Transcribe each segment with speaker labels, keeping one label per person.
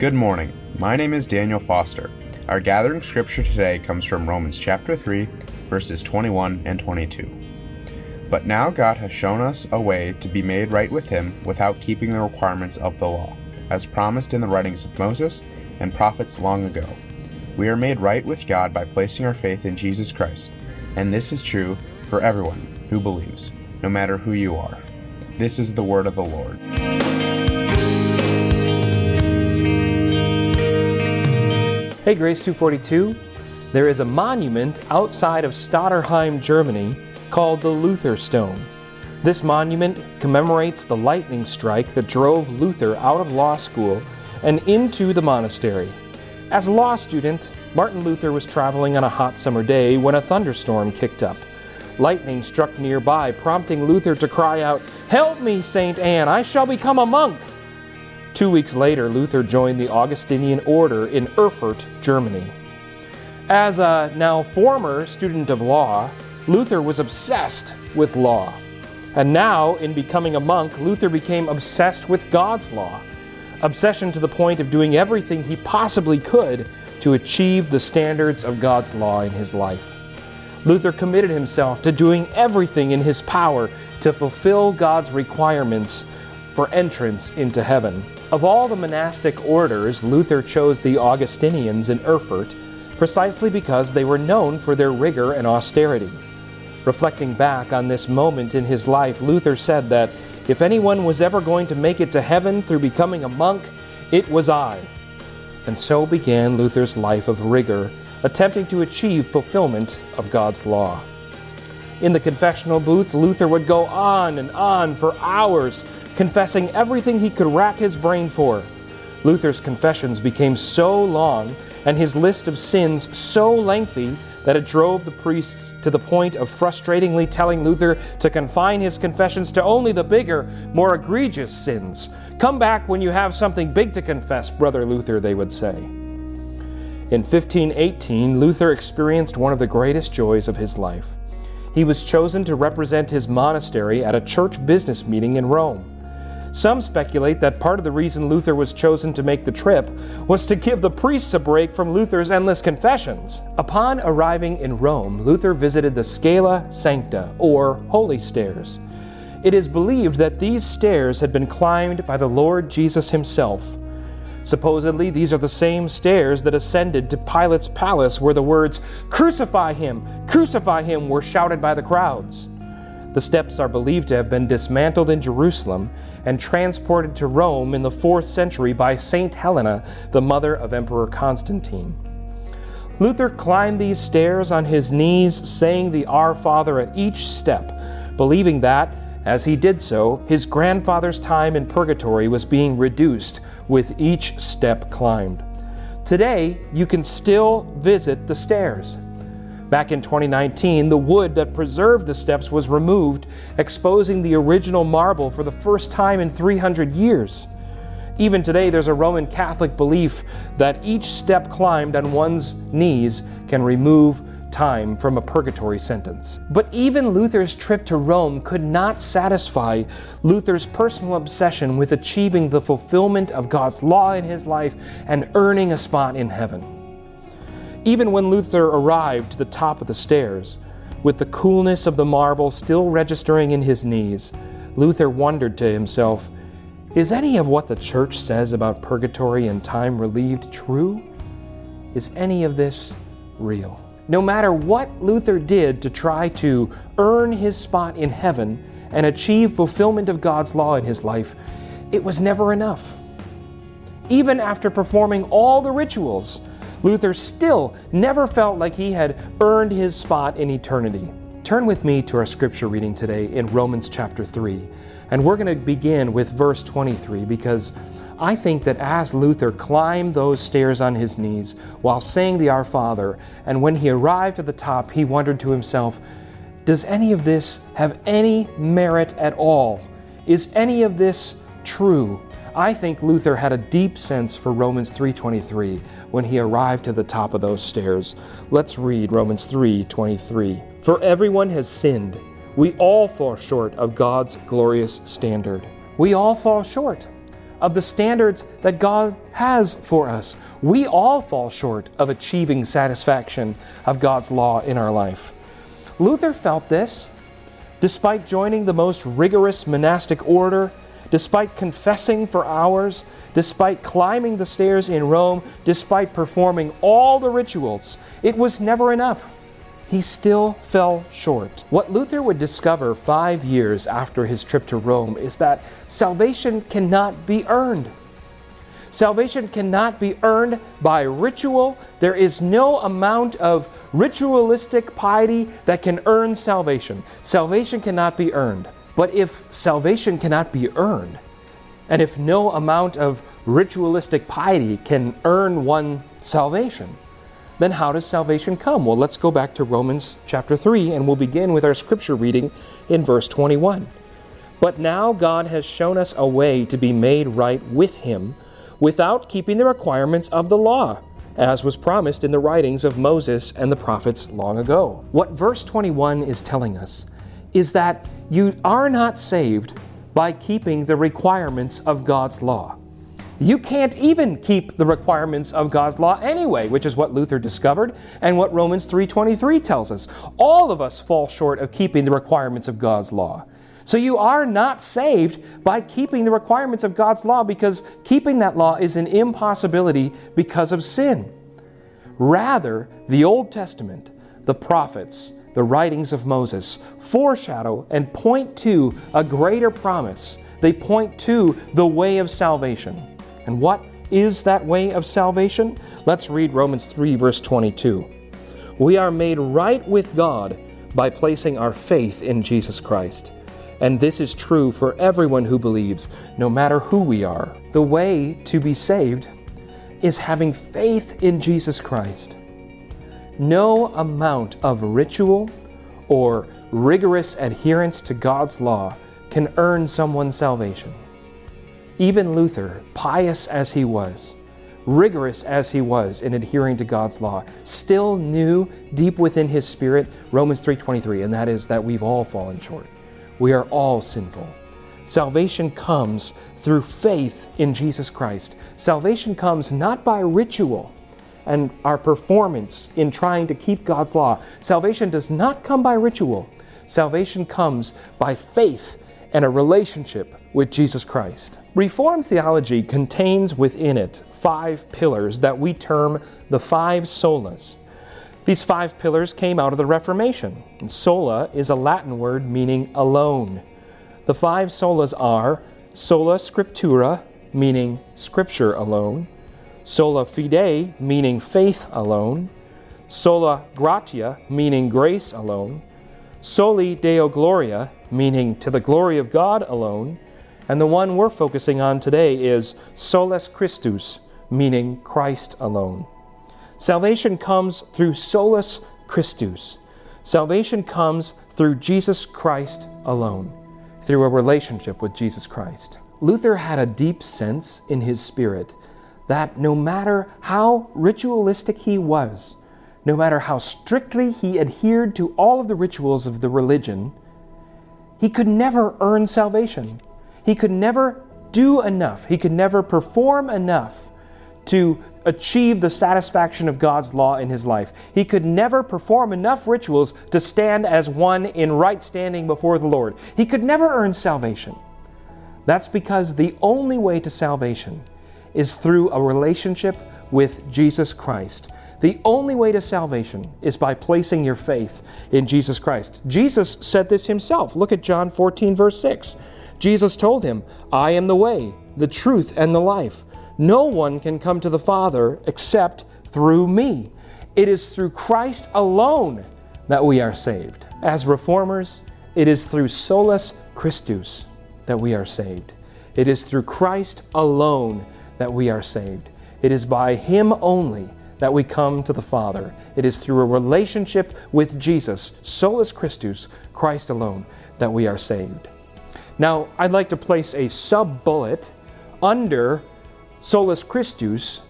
Speaker 1: Good morning. My name is Daniel Foster. Our gathering scripture today comes from Romans chapter 3, verses 21 and 22. But now God has shown us a way to be made right with Him without keeping the requirements of the law, as promised in the writings of Moses and prophets long ago. We are made right with God by placing our faith in Jesus Christ, and this is true for everyone who believes, no matter who you are. This is the word of the Lord.
Speaker 2: Hey, Grace 242. There is a monument outside of Stotternheim, Germany, called the Luther Stone. This monument commemorates the lightning strike that drove Luther out of law school and into the monastery. As a law student, Martin Luther was traveling on a hot summer day when a thunderstorm kicked up. Lightning struck nearby, prompting Luther to cry out, Help me, St. Anne, I shall become a monk. Two weeks later, Luther joined the Augustinian order in Erfurt, Germany. As a now former student of law, Luther was obsessed with law. And now, in becoming a monk, Luther became obsessed with God's law. Obsession to the point of doing everything he possibly could to achieve the standards of God's law in his life. Luther committed himself to doing everything in his power to fulfill God's requirements for entrance into heaven. Of all the monastic orders, Luther chose the Augustinians in Erfurt precisely because they were known for their rigor and austerity. Reflecting back on this moment in his life, Luther said that if anyone was ever going to make it to heaven through becoming a monk, it was I. And so began Luther's life of rigor, attempting to achieve fulfillment of God's law. In the confessional booth, Luther would go on and on for hours, confessing everything he could rack his brain for. Luther's confessions became so long and his list of sins so lengthy that it drove the priests to the point of frustratingly telling Luther to confine his confessions to only the bigger, more egregious sins. Come back when you have something big to confess, Brother Luther, they would say. In 1518, Luther experienced one of the greatest joys of his life. He was chosen to represent his monastery at a church business meeting in Rome. Some speculate that part of the reason Luther was chosen to make the trip was to give the priests a break from Luther's endless confessions. Upon arriving in Rome, Luther visited the Scala Sancta, or Holy Stairs. It is believed that these stairs had been climbed by the Lord Jesus himself. Supposedly, these are the same stairs that ascended to Pilate's palace where the words, Crucify him! Crucify him! were shouted by the crowds. The steps are believed to have been dismantled in Jerusalem and transported to Rome in the 4th century by Saint Helena, the mother of Emperor Constantine. Luther climbed these stairs on his knees, saying the Our Father at each step, believing that, as he did so, his grandfather's time in purgatory was being reduced with each step climbed. Today, you can still visit the stairs. Back in 2019, the wood that preserved the steps was removed, exposing the original marble for the first time in 300 years. Even today, there's a Roman Catholic belief that each step climbed on one's knees can remove time from a purgatory sentence. But even Luther's trip to Rome could not satisfy Luther's personal obsession with achieving the fulfillment of God's law in his life and earning a spot in heaven. Even when Luther arrived to the top of the stairs, with the coolness of the marble still registering in his knees, Luther wondered to himself, Is any of what the Church says about purgatory and time relieved true? Is any of this real? No matter what Luther did to try to earn his spot in heaven and achieve fulfillment of God's law in his life, it was never enough. Even after performing all the rituals, Luther still never felt like he had earned his spot in eternity. Turn with me to our scripture reading today in Romans chapter 3. And we're going to begin with verse 23 because I think that as Luther climbed those stairs on his knees while saying the Our Father, and when he arrived at the top, he wondered to himself, Does any of this have any merit at all? Is any of this true? I think Luther had a deep sense for Romans 3:23 when he arrived to the top of those stairs. Let's read Romans 3:23. For everyone has sinned. We all fall short of God's glorious standard. We all fall short. of the standards that God has for us. We all fall short of achieving satisfaction of God's law in our life. Luther felt this. Despite joining the most rigorous monastic order, despite confessing for hours, despite climbing the stairs in Rome, despite performing all the rituals, it was never enough. He still fell short. What Luther would discover five years after his trip to Rome is that salvation cannot be earned. Salvation cannot be earned by ritual. There is no amount of ritualistic piety that can earn salvation. Salvation cannot be earned. But if salvation cannot be earned, and if no amount of ritualistic piety can earn one salvation, then how does salvation come? Well, let's go back to Romans chapter 3 and we'll begin with our scripture reading in verse 21. But now God has shown us a way to be made right with Him without keeping the requirements of the law, as was promised in the writings of Moses and the prophets long ago. What verse 21 is telling us is that you are not saved by keeping the requirements of God's law. You can't even keep the requirements of God's law anyway, which is what Luther discovered and what Romans 3:23 tells us. All of us fall short of keeping the requirements of God's law. So you are not saved by keeping the requirements of God's law because keeping that law is an impossibility because of sin. Rather, the Old Testament, the prophets, the writings of Moses foreshadow and point to a greater promise. They point to the way of salvation. And what is that way of salvation? Let's read Romans 3, verse 22. We are made right with God by placing our faith in Jesus Christ. And this is true for everyone who believes, no matter who we are. The way to be saved is having faith in Jesus Christ. No amount of ritual or rigorous adherence to God's law can earn someone salvation. Even Luther, pious as he was, rigorous as he was in adhering to God's law, still knew deep within his spirit Romans 3:23, and that is that we've all fallen short. We are all sinful. Salvation comes through faith in Jesus Christ. Salvation comes not by ritual and our performance in trying to keep God's law. Salvation does not come by ritual. Salvation comes by faith and a relationship with Jesus Christ. Reformed theology contains within it five pillars that we term the five solas. These five pillars came out of the Reformation. Sola is a Latin word meaning alone. The five solas are sola scriptura, meaning scripture alone, sola fide, meaning faith alone, sola gratia, meaning grace alone, soli deo gloria, meaning to the glory of God alone, and the one we're focusing on today is solus Christus, meaning Christ alone. Salvation comes through solus Christus. Salvation comes through Jesus Christ alone, through a relationship with Jesus Christ. Luther had a deep sense in his spirit that no matter how ritualistic he was, no matter how strictly he adhered to all of the rituals of the religion, he could never earn salvation. He could never do enough. He could never perform enough to achieve the satisfaction of God's law in his life. He could never perform enough rituals to stand as one in right standing before the Lord. He could never earn salvation. That's because the only way to salvation is through a relationship with Jesus Christ. The only way to salvation is by placing your faith in Jesus Christ. Jesus said this himself. Look at John 14, verse 6. Jesus told him, I am the way, the truth, and the life. No one can come to the Father except through me. It is through Christ alone that we are saved. As reformers, it is through solus Christus that we are saved. It is through Christ alone that we are saved. It is by Him only that we come to the Father. It is through a relationship with Jesus, solus Christus, Christ alone, that we are saved. Now, I'd like to place a sub bullet under solus Christus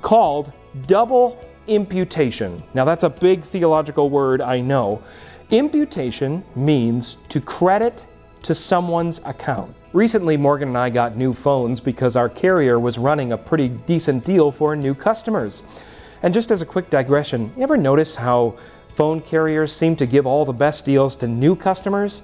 Speaker 2: called double imputation. Now, that's a big theological word, I know. Imputation means to credit to someone's account. Recently, Morgan and I got new phones because our carrier was running a pretty decent deal for new customers. And just as a quick digression, you ever notice how phone carriers seem to give all the best deals to new customers?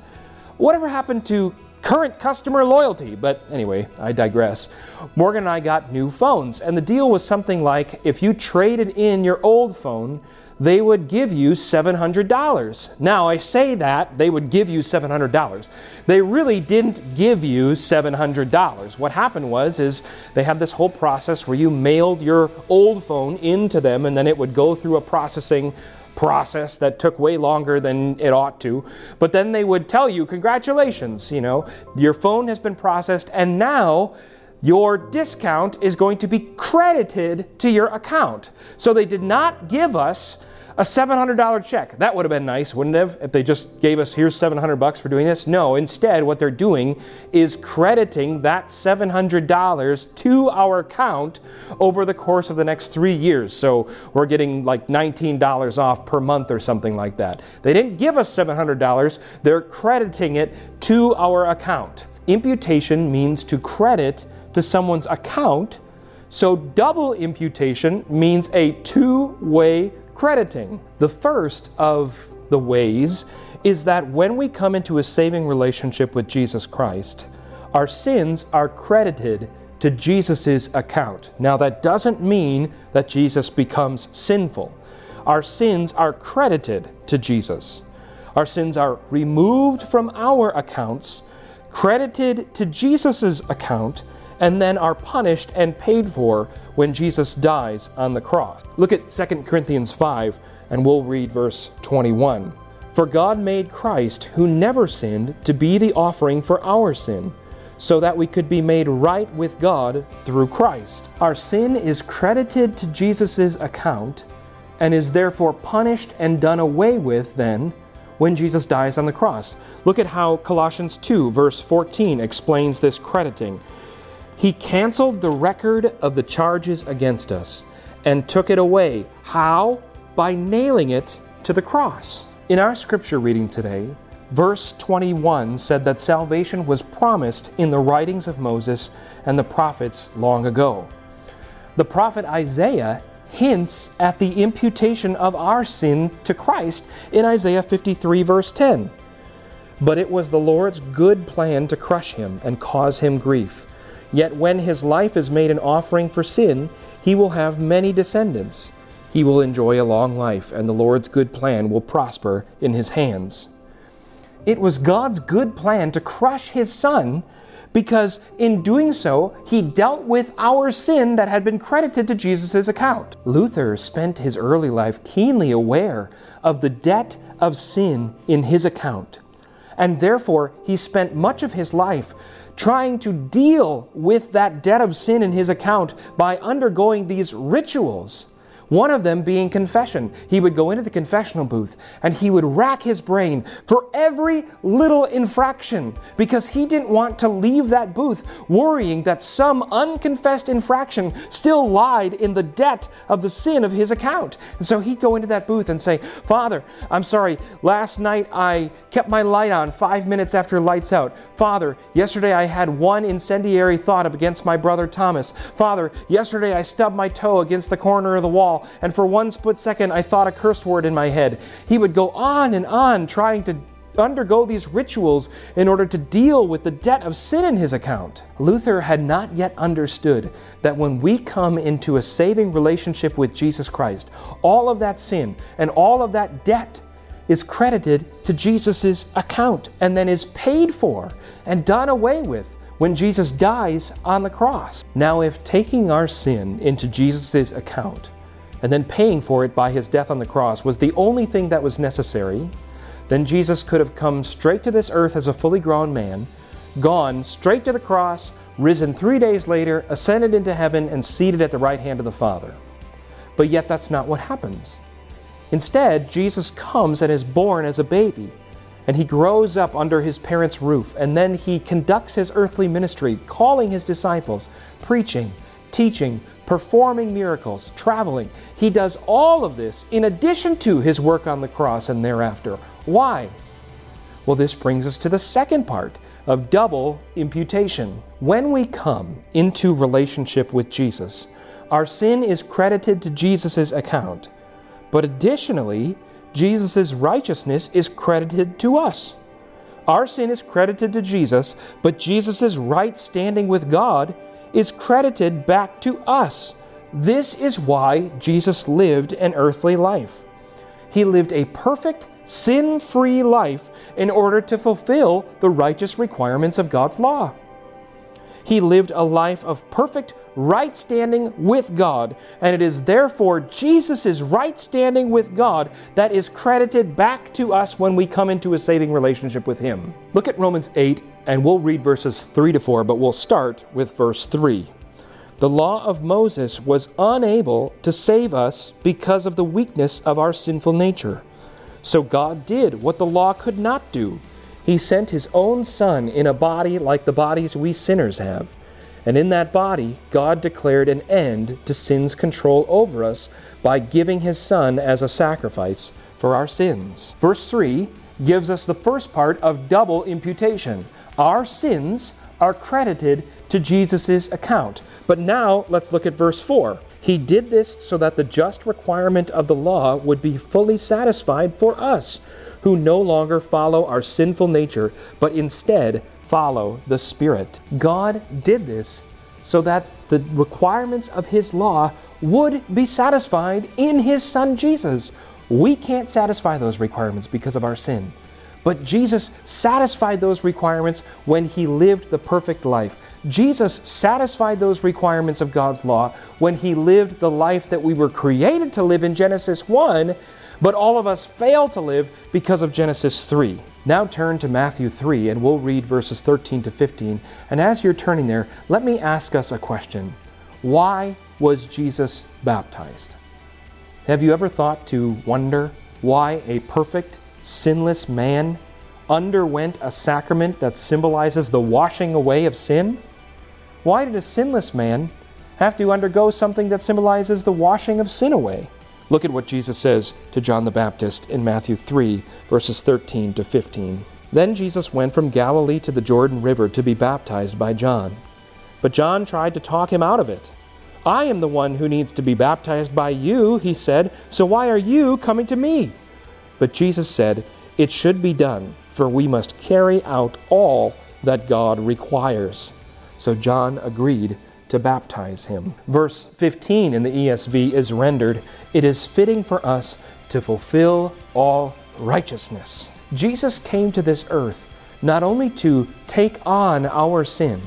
Speaker 2: Whatever happened to current customer loyalty? But anyway, I digress. Morgan and I got new phones, and the deal was something like if you traded in your old phone, they would give you $700. Now, I say that they would give you $700. They really didn't give you $700. What happened was is they had this whole process where you mailed your old phone into them and then it would go through a processing process that took way longer than it ought to. But then they would tell you, congratulations, you know, your phone has been processed and now your discount is going to be credited to your account. So they did not give us a $700 check. That would have been nice, wouldn't it have, if they just gave us here's 700 bucks for doing this? No, instead what they're doing is crediting that $700 to our account over the course of the next 3 years. So we're getting like $19 off per month or something like that. They didn't give us $700, they're crediting it to our account. Imputation means to credit to someone's account. So double imputation means a two way crediting. The first of the ways is that when we come into a saving relationship with Jesus Christ, our sins are credited to Jesus' account. Now, that doesn't mean that Jesus becomes sinful. Our sins are credited to Jesus. Our sins are removed from our accounts, credited to Jesus' account, and then are punished and paid for when Jesus dies on the cross. Look at 2 Corinthians 5, and we'll read verse 21. For God made Christ, who never sinned, to be the offering for our sin, so that we could be made right with God through Christ. Our sin is credited to Jesus' account and is therefore punished and done away with then when Jesus dies on the cross. Look at how Colossians 2, verse 14, explains this crediting. He canceled the record of the charges against us and took it away. How? By nailing it to the cross. In our scripture reading today, verse 21 said that salvation was promised in the writings of Moses and the prophets long ago. The prophet Isaiah hints at the imputation of our sin to Christ in Isaiah 53, verse 10. But it was the Lord's good plan to crush him and cause him grief. Yet when his life is made an offering for sin, he will have many descendants. He will enjoy a long life, and the Lord's good plan will prosper in his hands. It was God's good plan to crush his son because in doing so, he dealt with our sin that had been credited to Jesus' account. Luther spent his early life keenly aware of the debt of sin in his account, and therefore he spent much of his life trying to deal with that debt of sin in his account by undergoing these rituals one of them being confession. He would go into the confessional booth and he would rack his brain for every little infraction because he didn't want to leave that booth worrying that some unconfessed infraction still lied in the debt of the sin of his account. And so he'd go into that booth and say, Father, I'm sorry, last night I kept my light on five minutes after lights out. Father, yesterday I had one incendiary thought against my brother Thomas. Father, yesterday I stubbed my toe against the corner of the wall and for one split second I thought a curse word in my head. He would go on and on trying to undergo these rituals in order to deal with the debt of sin in his account. Luther had not yet understood that when we come into a saving relationship with Jesus Christ, all of that sin and all of that debt is credited to Jesus' account and then is paid for and done away with when Jesus dies on the cross. Now, if taking our sin into Jesus' account and then paying for it by his death on the cross was the only thing that was necessary, then Jesus could have come straight to this earth as a fully grown man, gone straight to the cross, risen three days later, ascended into heaven, and seated at the right hand of the Father. But yet, that's not what happens. Instead, Jesus comes and is born as a baby, and he grows up under his parents' roof, and then he conducts his earthly ministry, calling his disciples, preaching, teaching, performing miracles, traveling. He does all of this in addition to his work on the cross and thereafter. Why? Well, this brings us to the second part of double imputation. When we come into relationship with Jesus, our sin is credited to Jesus' account, but additionally, Jesus' righteousness is credited to us. Our sin is credited to Jesus, but Jesus' right standing with God is credited back to us. This is why Jesus lived an earthly life. He lived a perfect, sin free life in order to fulfill the righteous requirements of God's law. He lived a life of perfect right standing with God, and it is therefore Jesus' right standing with God that is credited back to us when we come into a saving relationship with Him. Look at Romans 8, and we'll read verses 3 to 4, but we'll start with verse 3. The law of Moses was unable to save us because of the weakness of our sinful nature. So God did what the law could not do he sent his own Son in a body like the bodies we sinners have. And in that body, God declared an end to sin's control over us by giving his Son as a sacrifice for our sins. Verse 3 gives us the first part of double imputation. Our sins are credited to Jesus' account. But now let's look at verse 4. He did this so that the just requirement of the law would be fully satisfied for us who no longer follow our sinful nature, but instead follow the Spirit. God did this so that the requirements of His law would be satisfied in His Son Jesus. We can't satisfy those requirements because of our sin. But Jesus satisfied those requirements when he lived the perfect life. Jesus satisfied those requirements of God's law when he lived the life that we were created to live in Genesis 1 but all of us fail to live because of Genesis 3. Now turn to Matthew 3 and we'll read verses 13 to 15. And as you're turning there, let me ask us a question Why was Jesus baptized? Have you ever thought to wonder why a perfect, sinless man underwent a sacrament that symbolizes the washing away of sin? Why did a sinless man have to undergo something that symbolizes the washing of sin away? Look at what Jesus says to John the Baptist in Matthew 3, verses 13 to 15. Then Jesus went from Galilee to the Jordan River to be baptized by John. But John tried to talk him out of it. I am the one who needs to be baptized by you, he said, so why are you coming to me? But Jesus said, It should be done, for we must carry out all that God requires. So John agreed to baptize him. Verse 15 in the ESV is rendered, It is fitting for us to fulfill all righteousness. Jesus came to this earth not only to take on our sin,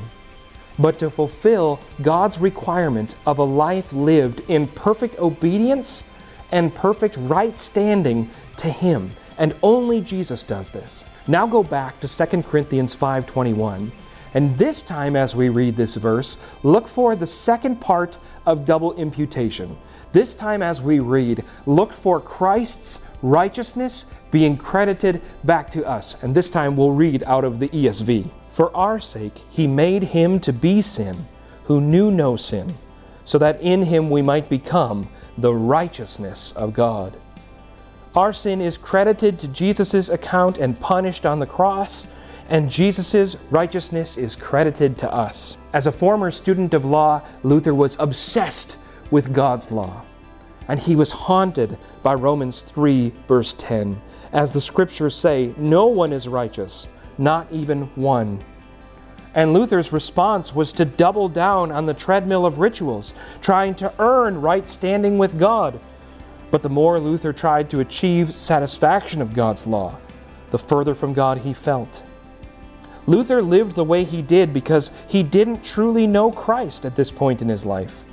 Speaker 2: but to fulfill God's requirement of a life lived in perfect obedience and perfect right standing to him. And only Jesus does this. Now go back to 2 Corinthians 5:21 and this time, as we read this verse, look for the second part of double imputation. This time, as we read, look for Christ's righteousness being credited back to us. And this time, we'll read out of the ESV. For our sake, he made him to be sin, who knew no sin, so that in him we might become the righteousness of God. Our sin is credited to Jesus' account and punished on the cross and Jesus' righteousness is credited to us. As a former student of law, Luther was obsessed with God's law. And he was haunted by Romans 3, verse 10. As the scriptures say, no one is righteous, not even one. And Luther's response was to double down on the treadmill of rituals, trying to earn right standing with God. But the more Luther tried to achieve satisfaction of God's law, the further from God he felt. Luther lived the way he did because he didn't truly know Christ at this point in his life.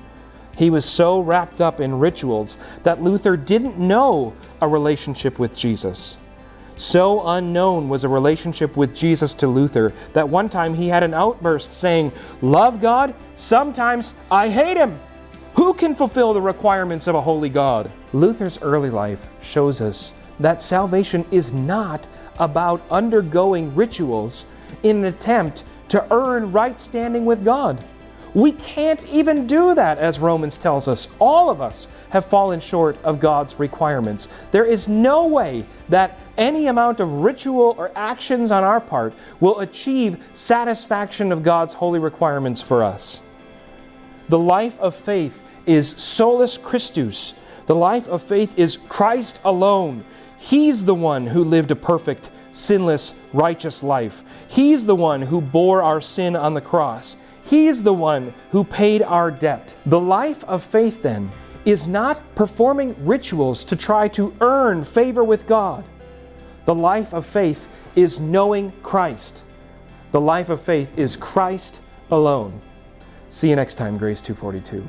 Speaker 2: He was so wrapped up in rituals that Luther didn't know a relationship with Jesus. So unknown was a relationship with Jesus to Luther that one time he had an outburst saying, Love God? Sometimes I hate Him. Who can fulfill the requirements of a holy God? Luther's early life shows us that salvation is not about undergoing rituals in an attempt to earn right standing with God. We can't even do that, as Romans tells us. All of us have fallen short of God's requirements. There is no way that any amount of ritual or actions on our part will achieve satisfaction of God's holy requirements for us. The life of faith is solus Christus. The life of faith is Christ alone. He's the one who lived a perfect, sinless, righteous life. He's the one who bore our sin on the cross. He's the one who paid our debt. The life of faith, then, is not performing rituals to try to earn favor with God. The life of faith is knowing Christ. The life of faith is Christ alone. See you next time, Grace 242.